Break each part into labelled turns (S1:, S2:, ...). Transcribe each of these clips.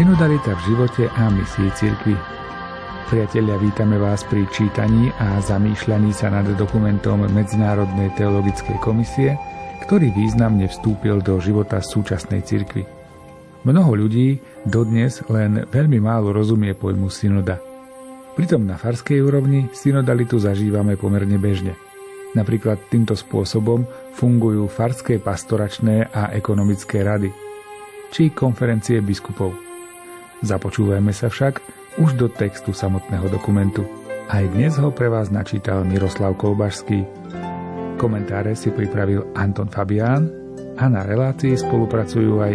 S1: Synodalita v živote a misii cirkvi. Priatelia, vítame vás pri čítaní a zamýšľaní sa nad dokumentom Medzinárodnej teologickej komisie, ktorý významne vstúpil do života súčasnej cirkvi. Mnoho ľudí dodnes len veľmi málo rozumie pojmu synoda. Pritom na farskej úrovni synodalitu zažívame pomerne bežne. Napríklad týmto spôsobom fungujú farské pastoračné a ekonomické rady, či konferencie biskupov. Započúvajme sa však už do textu samotného dokumentu. Aj dnes ho pre vás načítal Miroslav Kolbašský. Komentáre si pripravil Anton Fabián a na relácii spolupracujú aj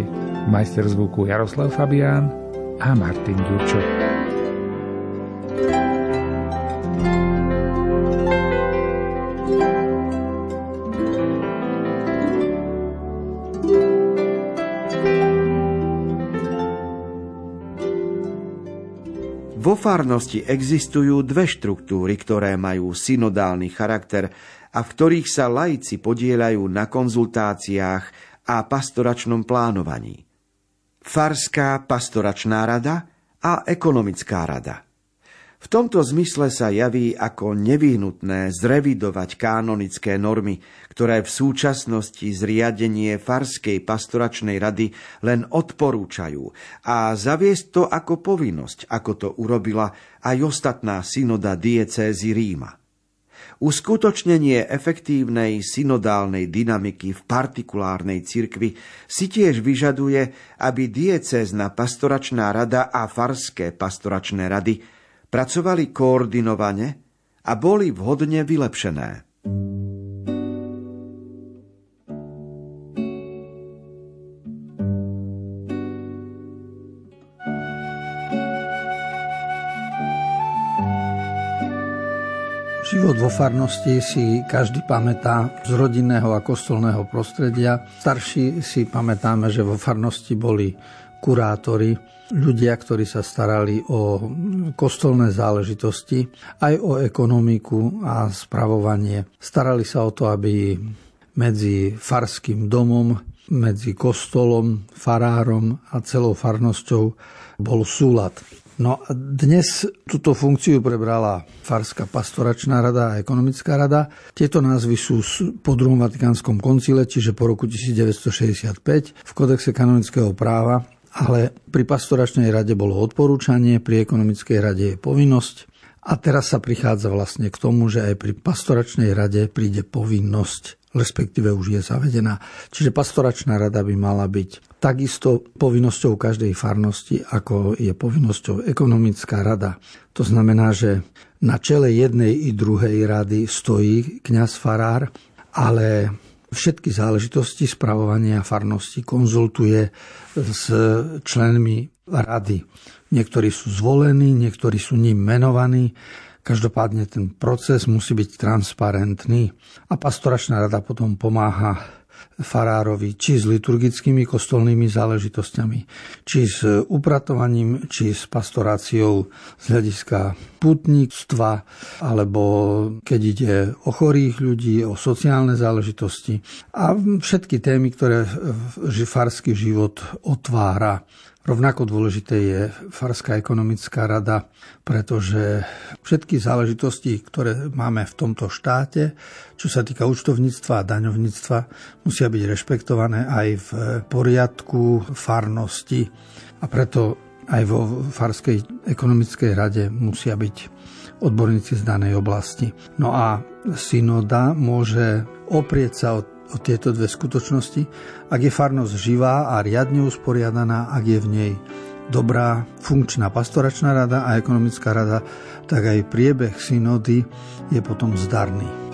S1: majster zvuku Jaroslav Fabián a Martin Ďurčo.
S2: Vo farnosti existujú dve štruktúry, ktoré majú synodálny charakter a v ktorých sa laici podielajú na konzultáciách a pastoračnom plánovaní. Farská pastoračná rada a ekonomická rada. V tomto zmysle sa javí ako nevyhnutné zrevidovať kanonické normy, ktoré v súčasnosti zriadenie Farskej pastoračnej rady len odporúčajú a zaviesť to ako povinnosť, ako to urobila aj ostatná synoda diecézy Ríma. Uskutočnenie efektívnej synodálnej dynamiky v partikulárnej cirkvi si tiež vyžaduje, aby diecézna pastoračná rada a farské pastoračné rady pracovali koordinovane a boli vhodne vylepšené.
S3: Život vo farnosti si každý pamätá z rodinného a kostolného prostredia. Starší si pamätáme, že vo farnosti boli kurátori, ľudia, ktorí sa starali o kostolné záležitosti, aj o ekonomiku a spravovanie. Starali sa o to, aby medzi farským domom, medzi kostolom, farárom a celou farnosťou bol súlad. No a dnes túto funkciu prebrala Farská pastoračná rada a ekonomická rada. Tieto názvy sú po druhom Vatikánskom koncile, čiže po roku 1965 v kodexe kanonického práva ale pri pastoračnej rade bolo odporúčanie, pri ekonomickej rade je povinnosť a teraz sa prichádza vlastne k tomu, že aj pri pastoračnej rade príde povinnosť, respektíve už je zavedená. Čiže pastoračná rada by mala byť takisto povinnosťou každej farnosti, ako je povinnosťou ekonomická rada. To znamená, že na čele jednej i druhej rady stojí kňaz farár, ale všetky záležitosti spravovania farnosti konzultuje s členmi rady. Niektorí sú zvolení, niektorí sú ním menovaní. Každopádne ten proces musí byť transparentný a pastoračná rada potom pomáha farárovi, či s liturgickými kostolnými záležitosťami, či s upratovaním, či s pastoráciou z hľadiska putníctva, alebo keď ide o chorých ľudí, o sociálne záležitosti a všetky témy, ktoré farský život otvára. Rovnako dôležité je Farská ekonomická rada, pretože všetky záležitosti, ktoré máme v tomto štáte, čo sa týka účtovníctva a daňovníctva, musia byť rešpektované aj v poriadku farnosti. A preto aj vo Farskej ekonomickej rade musia byť odborníci z danej oblasti. No a synoda môže oprieť sa od o tieto dve skutočnosti, ak je farnosť živá a riadne usporiadaná, ak je v nej dobrá funkčná pastoračná rada a ekonomická rada, tak aj priebeh synody je potom zdarný.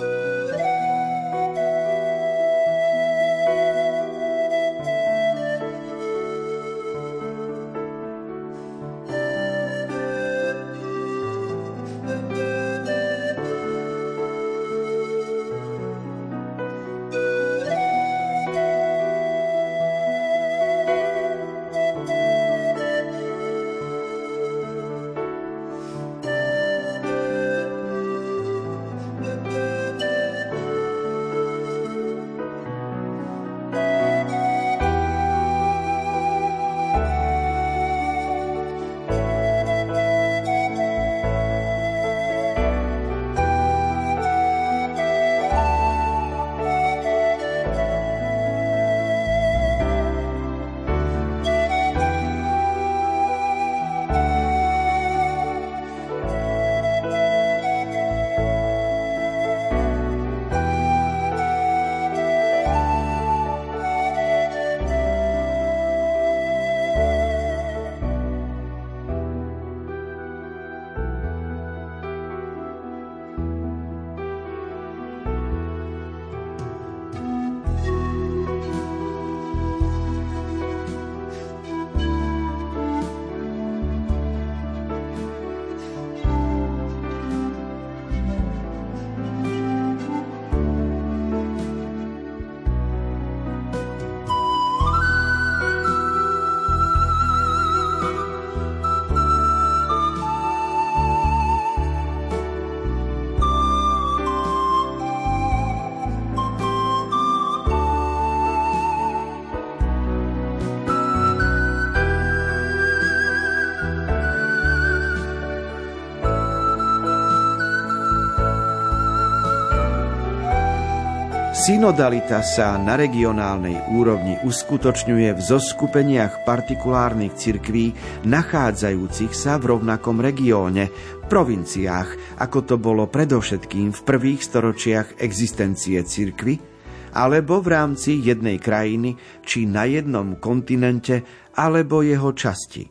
S2: Synodalita sa na regionálnej úrovni uskutočňuje v zoskupeniach partikulárnych cirkví nachádzajúcich sa v rovnakom regióne, provinciách, ako to bolo predovšetkým v prvých storočiach existencie cirkvy, alebo v rámci jednej krajiny či na jednom kontinente alebo jeho časti.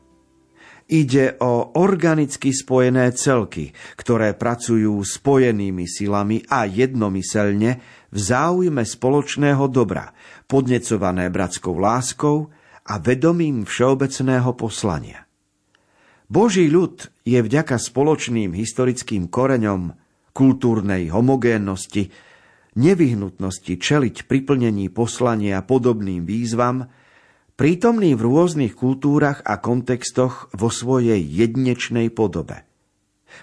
S2: Ide o organicky spojené celky, ktoré pracujú spojenými silami a jednomyselne v záujme spoločného dobra, podnecované bratskou láskou a vedomím všeobecného poslania. Boží ľud je vďaka spoločným historickým koreňom, kultúrnej homogénnosti, nevyhnutnosti čeliť priplnení poslania podobným výzvam, prítomný v rôznych kultúrach a kontextoch vo svojej jednečnej podobe.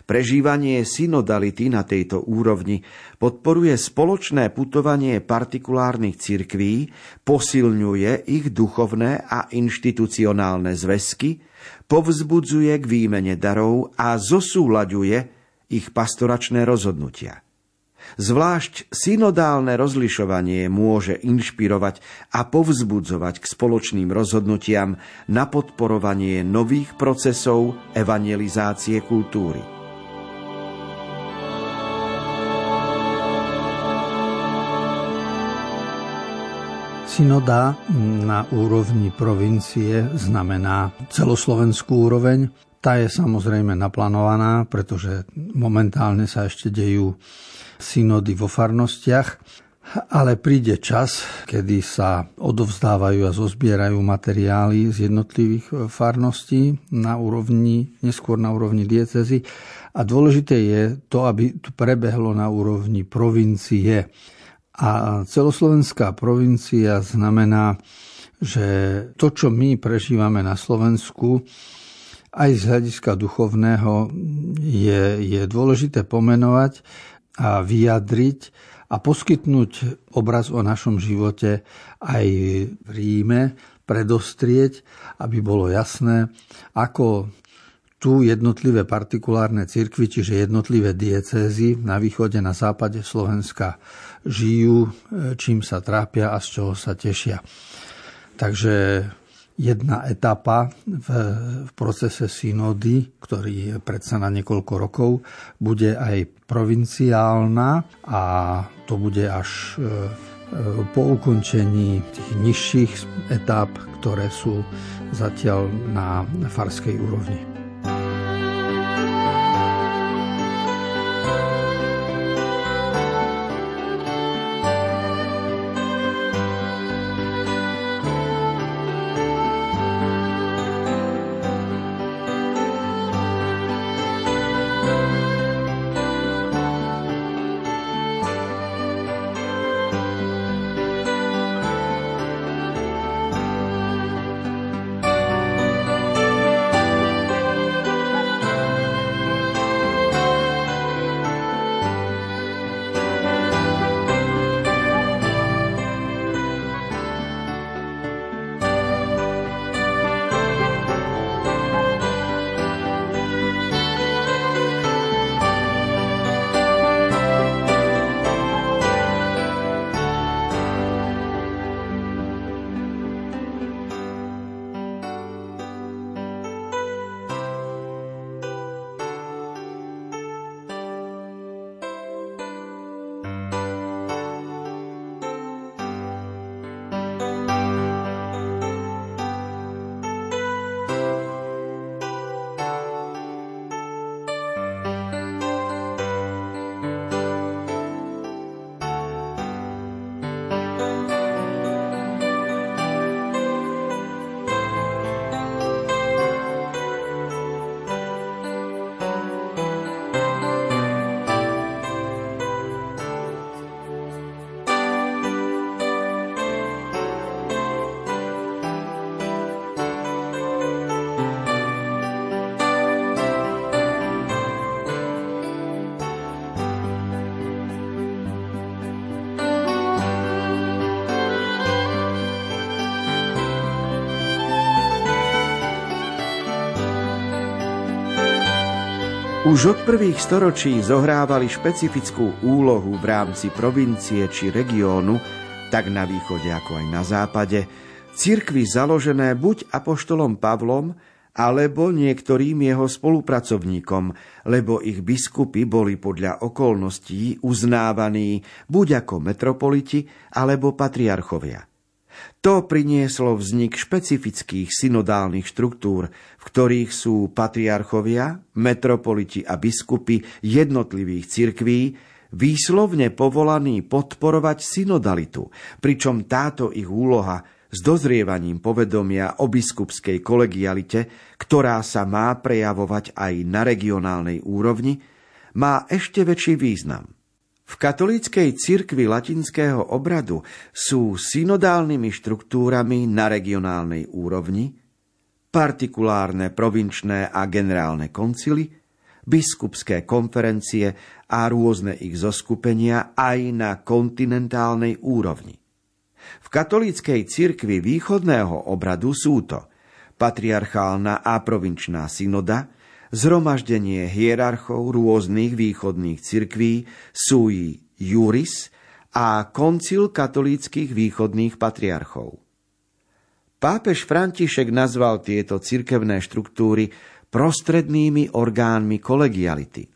S2: Prežívanie synodality na tejto úrovni podporuje spoločné putovanie partikulárnych cirkví, posilňuje ich duchovné a inštitucionálne zväzky, povzbudzuje k výmene darov a zosúľaďuje ich pastoračné rozhodnutia. Zvlášť synodálne rozlišovanie môže inšpirovať a povzbudzovať k spoločným rozhodnutiam na podporovanie nových procesov evangelizácie kultúry.
S3: Synoda na úrovni provincie znamená celoslovenskú úroveň. Tá je samozrejme naplánovaná, pretože momentálne sa ešte dejú synody vo farnostiach, ale príde čas, kedy sa odovzdávajú a zozbierajú materiály z jednotlivých farností na úrovni, neskôr na úrovni diecezy. A dôležité je to, aby tu prebehlo na úrovni provincie. A celoslovenská provincia znamená, že to, čo my prežívame na Slovensku, aj z hľadiska duchovného je, je dôležité pomenovať a vyjadriť a poskytnúť obraz o našom živote aj v Ríme, predostrieť, aby bolo jasné, ako tu jednotlivé partikulárne cirkvy, čiže jednotlivé diecézy na východe, na západe Slovenska žijú, e, čím sa trápia a z čoho sa tešia. Takže jedna etapa v, v procese synody, ktorý je predsa na niekoľko rokov, bude aj provinciálna a to bude až e, e, po ukončení tých nižších etáp, ktoré sú zatiaľ na farskej úrovni.
S2: Už od prvých storočí zohrávali špecifickú úlohu v rámci provincie či regiónu, tak na východe ako aj na západe, cirkvy založené buď apoštolom Pavlom, alebo niektorým jeho spolupracovníkom, lebo ich biskupy boli podľa okolností uznávaní buď ako metropoliti alebo patriarchovia. To prinieslo vznik špecifických synodálnych štruktúr, v ktorých sú patriarchovia, metropoliti a biskupy jednotlivých cirkví, výslovne povolaní podporovať synodalitu, pričom táto ich úloha s dozrievaním povedomia o biskupskej kolegialite, ktorá sa má prejavovať aj na regionálnej úrovni, má ešte väčší význam. V katolíckej cirkvi latinského obradu sú synodálnymi štruktúrami na regionálnej úrovni, partikulárne provinčné a generálne koncily, biskupské konferencie a rôzne ich zoskupenia aj na kontinentálnej úrovni. V katolíckej cirkvi východného obradu sú to patriarchálna a provinčná synoda, zhromaždenie hierarchov rôznych východných cirkví sui juris a koncil katolíckých východných patriarchov. Pápež František nazval tieto cirkevné štruktúry prostrednými orgánmi kolegiality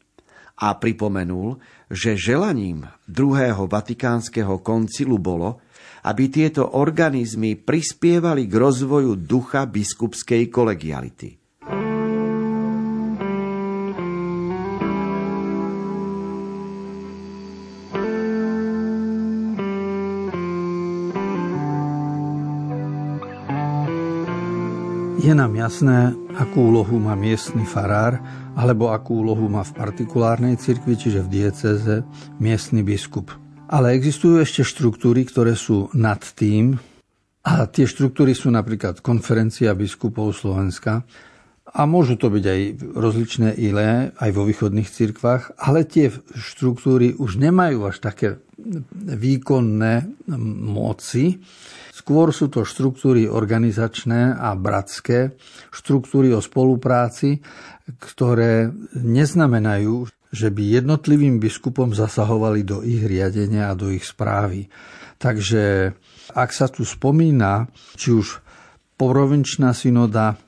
S2: a pripomenul, že želaním druhého vatikánskeho koncilu bolo, aby tieto organizmy prispievali k rozvoju ducha biskupskej kolegiality.
S3: Je nám jasné, akú úlohu má miestny farár, alebo akú úlohu má v partikulárnej cirkvi, čiže v dieceze, miestny biskup. Ale existujú ešte štruktúry, ktoré sú nad tým, a tie štruktúry sú napríklad konferencia biskupov Slovenska, a môžu to byť aj rozličné iné, aj vo východných cirkvách, ale tie štruktúry už nemajú až také výkonné moci, Skôr sú to štruktúry organizačné a bratské, štruktúry o spolupráci, ktoré neznamenajú, že by jednotlivým biskupom zasahovali do ich riadenia a do ich správy. Takže ak sa tu spomína, či už provinčná synoda,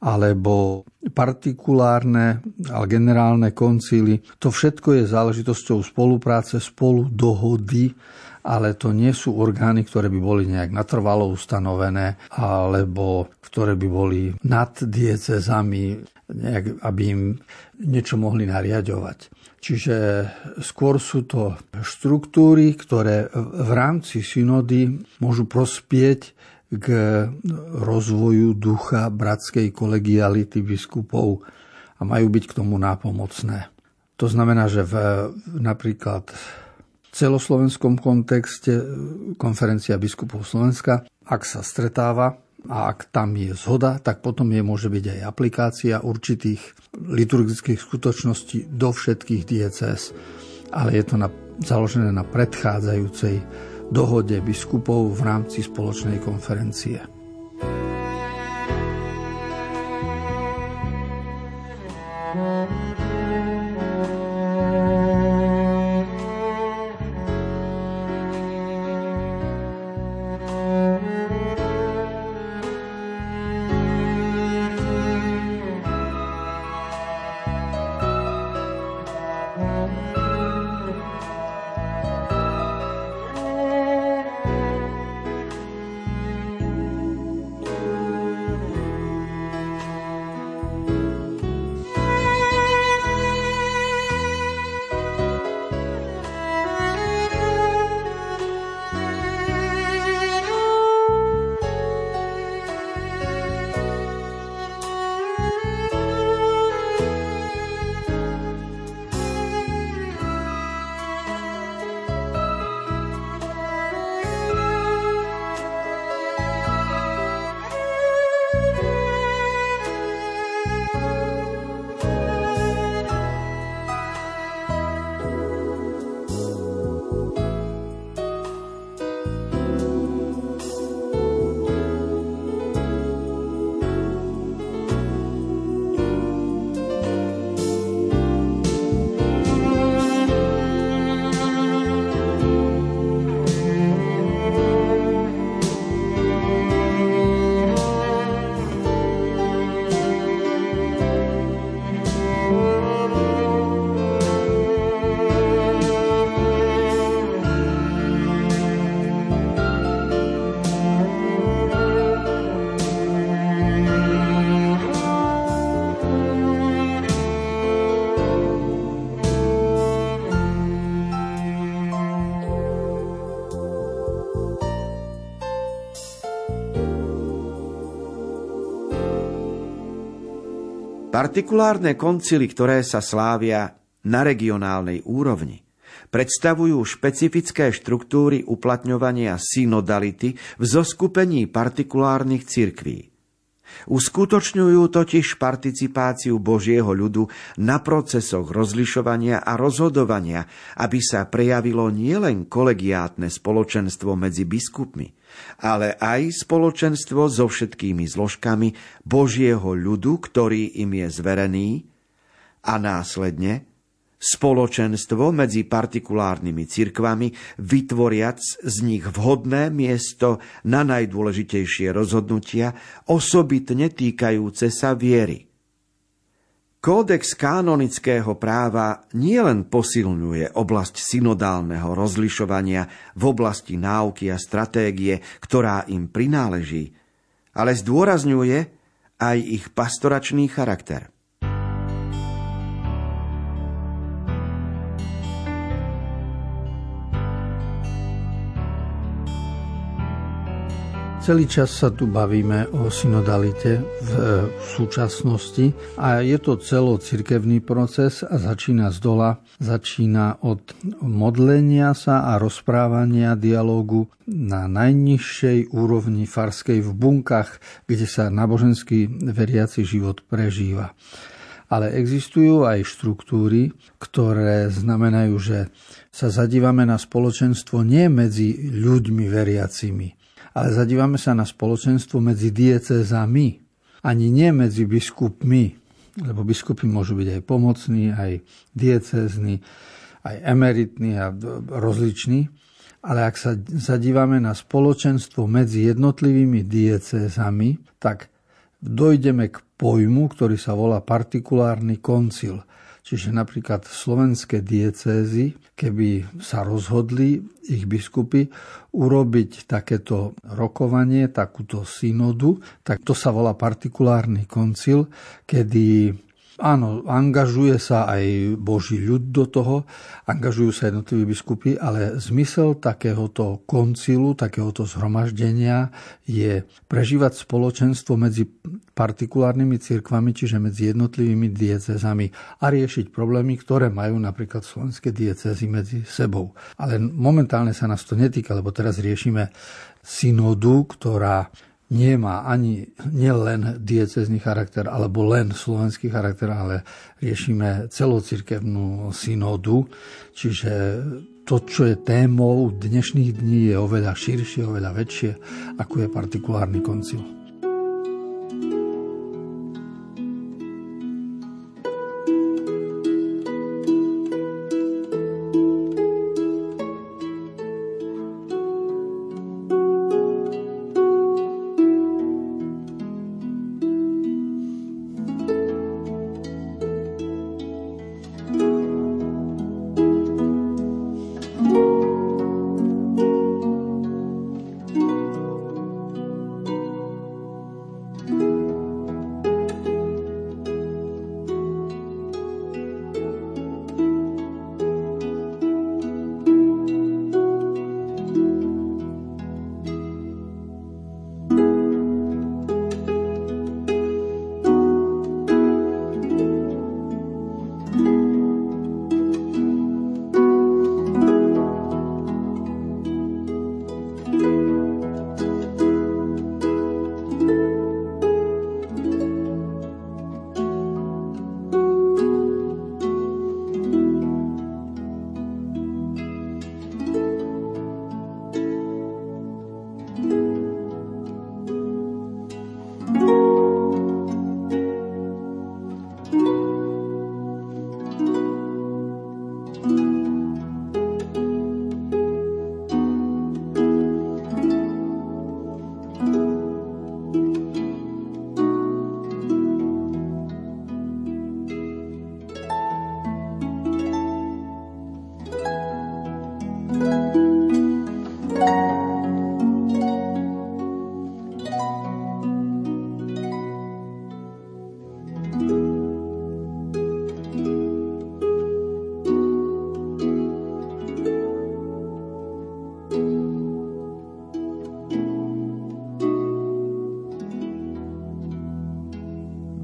S3: alebo partikulárne a generálne koncíly, to všetko je záležitosťou spolupráce, spolu dohody ale to nie sú orgány, ktoré by boli nejak natrvalo ustanovené, alebo ktoré by boli nad diecezami, nejak, aby im niečo mohli nariadovať. Čiže skôr sú to štruktúry, ktoré v rámci synody môžu prospieť k rozvoju ducha bratskej kolegiality biskupov a majú byť k tomu nápomocné. To znamená, že v, napríklad celoslovenskom kontexte konferencia biskupov Slovenska, ak sa stretáva a ak tam je zhoda, tak potom je môže byť aj aplikácia určitých liturgických skutočností do všetkých diecéz. Ale je to na, založené na predchádzajúcej dohode biskupov v rámci spoločnej konferencie.
S2: Partikulárne koncily, ktoré sa slávia na regionálnej úrovni, predstavujú špecifické štruktúry uplatňovania synodality v zoskupení partikulárnych cirkví. Uskutočňujú totiž participáciu Božieho ľudu na procesoch rozlišovania a rozhodovania, aby sa prejavilo nielen kolegiátne spoločenstvo medzi biskupmi, ale aj spoločenstvo so všetkými zložkami Božieho ľudu, ktorý im je zverený, a následne spoločenstvo medzi partikulárnymi cirkvami, vytvoriac z nich vhodné miesto na najdôležitejšie rozhodnutia, osobitne týkajúce sa viery. Kódex kanonického práva nielen posilňuje oblasť synodálneho rozlišovania v oblasti náuky a stratégie, ktorá im prináleží, ale zdôrazňuje aj ich pastoračný charakter.
S3: Celý čas sa tu bavíme o synodalite v súčasnosti a je to celocirkevný proces a začína z dola, začína od modlenia sa a rozprávania dialógu na najnižšej úrovni farskej v bunkách, kde sa náboženský veriaci život prežíva. Ale existujú aj štruktúry, ktoré znamenajú, že sa zadívame na spoločenstvo nie medzi ľuďmi veriacimi, ale zadívame sa na spoločenstvo medzi diecézami, ani nie medzi biskupmi, lebo biskupy môžu byť aj pomocní, aj diecézni, aj emeritní a rozliční, ale ak sa zadívame na spoločenstvo medzi jednotlivými diecézami, tak dojdeme k pojmu, ktorý sa volá partikulárny koncil. Čiže napríklad slovenské diecézy, keby sa rozhodli ich biskupy urobiť takéto rokovanie, takúto synodu, tak to sa volá partikulárny koncil, kedy Áno, angažuje sa aj Boží ľud do toho, angažujú sa jednotliví biskupy, ale zmysel takéhoto koncilu, takéhoto zhromaždenia je prežívať spoločenstvo medzi partikulárnymi cirkvami, čiže medzi jednotlivými diecezami a riešiť problémy, ktoré majú napríklad slovenské diecezy medzi sebou. Ale momentálne sa nás to netýka, lebo teraz riešime synodu, ktorá nemá ani nielen diecezný charakter alebo len slovenský charakter, ale riešime celocirkevnú synodu, čiže to, čo je témou dnešných dní, je oveľa širšie, oveľa väčšie, ako je partikulárny koncil.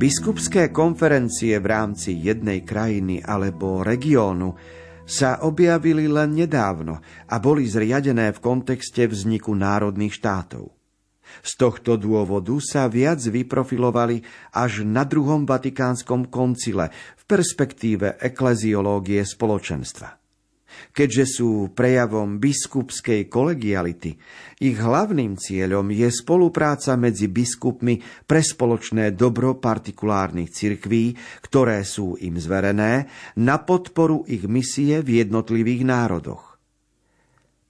S2: Biskupské konferencie v rámci jednej krajiny alebo regiónu sa objavili len nedávno a boli zriadené v kontexte vzniku národných štátov. Z tohto dôvodu sa viac vyprofilovali až na druhom vatikánskom koncile v perspektíve ekleziológie spoločenstva. Keďže sú prejavom biskupskej kolegiality, ich hlavným cieľom je spolupráca medzi biskupmi pre spoločné dobro partikulárnych cirkví, ktoré sú im zverené, na podporu ich misie v jednotlivých národoch.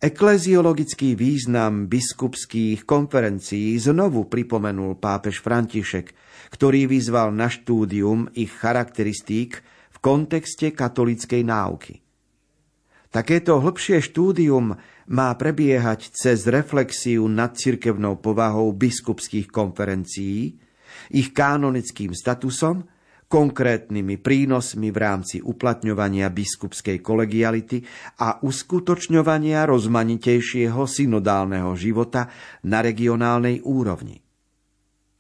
S2: Ekleziologický význam biskupských konferencií znovu pripomenul pápež František, ktorý vyzval na štúdium ich charakteristík v kontexte katolíckej náuky. Takéto hĺbšie štúdium má prebiehať cez reflexiu nad cirkevnou povahou biskupských konferencií, ich kanonickým statusom, konkrétnymi prínosmi v rámci uplatňovania biskupskej kolegiality a uskutočňovania rozmanitejšieho synodálneho života na regionálnej úrovni.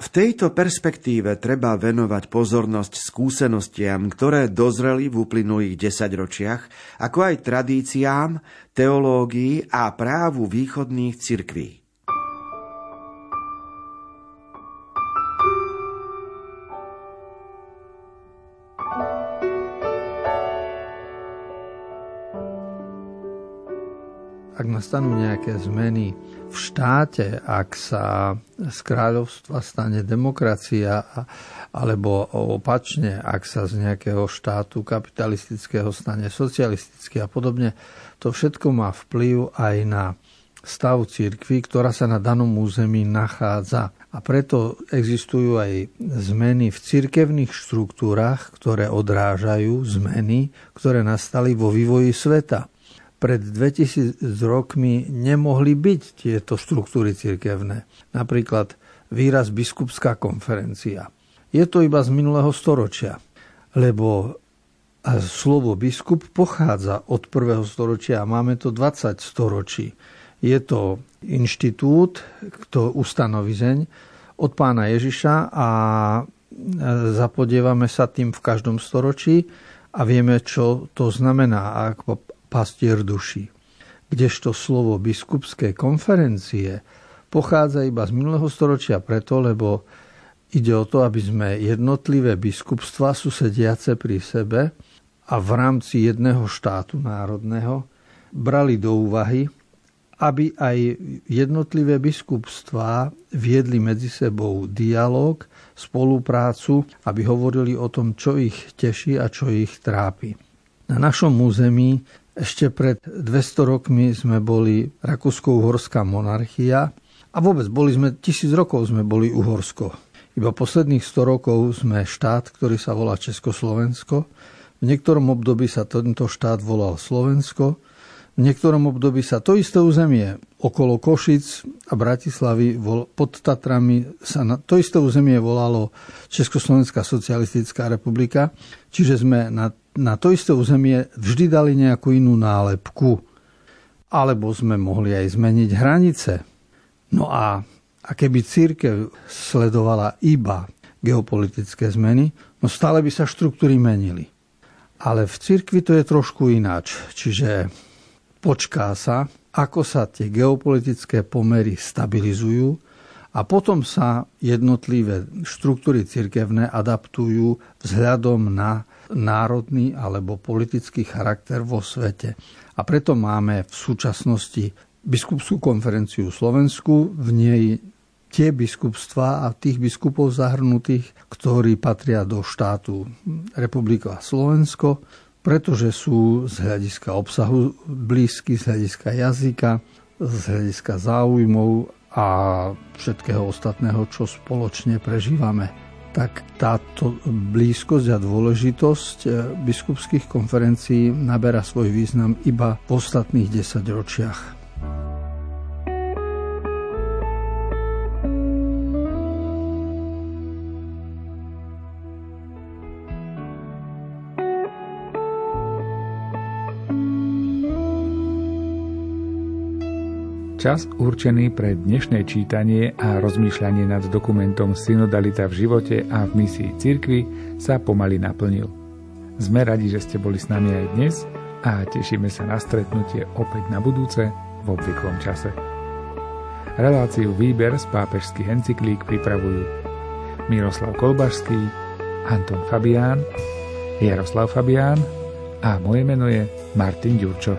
S2: V tejto perspektíve treba venovať pozornosť skúsenostiam, ktoré dozreli v uplynulých desaťročiach, ako aj tradíciám, teológii a právu východných cirkví.
S3: Ak nastanú nejaké zmeny v štáte, ak sa z kráľovstva stane demokracia, alebo opačne, ak sa z nejakého štátu kapitalistického stane socialistický a podobne, to všetko má vplyv aj na stav církvy, ktorá sa na danom území nachádza. A preto existujú aj zmeny v cirkevných štruktúrach, ktoré odrážajú zmeny, ktoré nastali vo vývoji sveta pred 2000 rokmi nemohli byť tieto štruktúry cirkevné. Napríklad výraz biskupská konferencia. Je to iba z minulého storočia, lebo slovo biskup pochádza od prvého storočia a máme to 20 storočí. Je to inštitút, to ustanovizeň od pána Ježiša a e, zapodievame sa tým v každom storočí a vieme, čo to znamená. Pastier duši. Kdežto slovo biskupské konferencie pochádza iba z minulého storočia preto, lebo ide o to, aby sme jednotlivé biskupstva susediace pri sebe a v rámci jedného štátu národného brali do úvahy, aby aj jednotlivé biskupstvá viedli medzi sebou dialog, spoluprácu, aby hovorili o tom, čo ich teší a čo ich trápi. Na našom území ešte pred 200 rokmi sme boli Rakúsko-Uhorská monarchia a vôbec boli sme, tisíc rokov sme boli Uhorsko. Iba posledných 100 rokov sme štát, ktorý sa volá Československo. V niektorom období sa tento štát volal Slovensko. V niektorom období sa to isté územie okolo Košic a Bratislavy pod Tatrami sa na to isté územie volalo Československá socialistická republika. Čiže sme na na to isté územie vždy dali nejakú inú nálepku. Alebo sme mohli aj zmeniť hranice. No a, a keby církev sledovala iba geopolitické zmeny, no stále by sa štruktúry menili. Ale v cirkvi to je trošku ináč. Čiže počká sa, ako sa tie geopolitické pomery stabilizujú a potom sa jednotlivé štruktúry cirkevné adaptujú vzhľadom na národný alebo politický charakter vo svete. A preto máme v súčasnosti biskupskú konferenciu Slovensku, v nej tie biskupstva a tých biskupov zahrnutých, ktorí patria do štátu Republika Slovensko, pretože sú z hľadiska obsahu blízky, z hľadiska jazyka, z hľadiska záujmov a všetkého ostatného, čo spoločne prežívame tak táto blízkosť a dôležitosť eh, biskupských konferencií naberá svoj význam iba v ostatných desaťročiach.
S1: Čas určený pre dnešné čítanie a rozmýšľanie nad dokumentom Synodalita v živote a v misii cirkvi sa pomaly naplnil. Sme radi, že ste boli s nami aj dnes a tešíme sa na stretnutie opäť na budúce v obvyklom čase. Reláciu Výber z pápežských encyklík pripravujú Miroslav Kolbašský, Anton Fabián, Jaroslav Fabián a moje meno je Martin Ďurčo.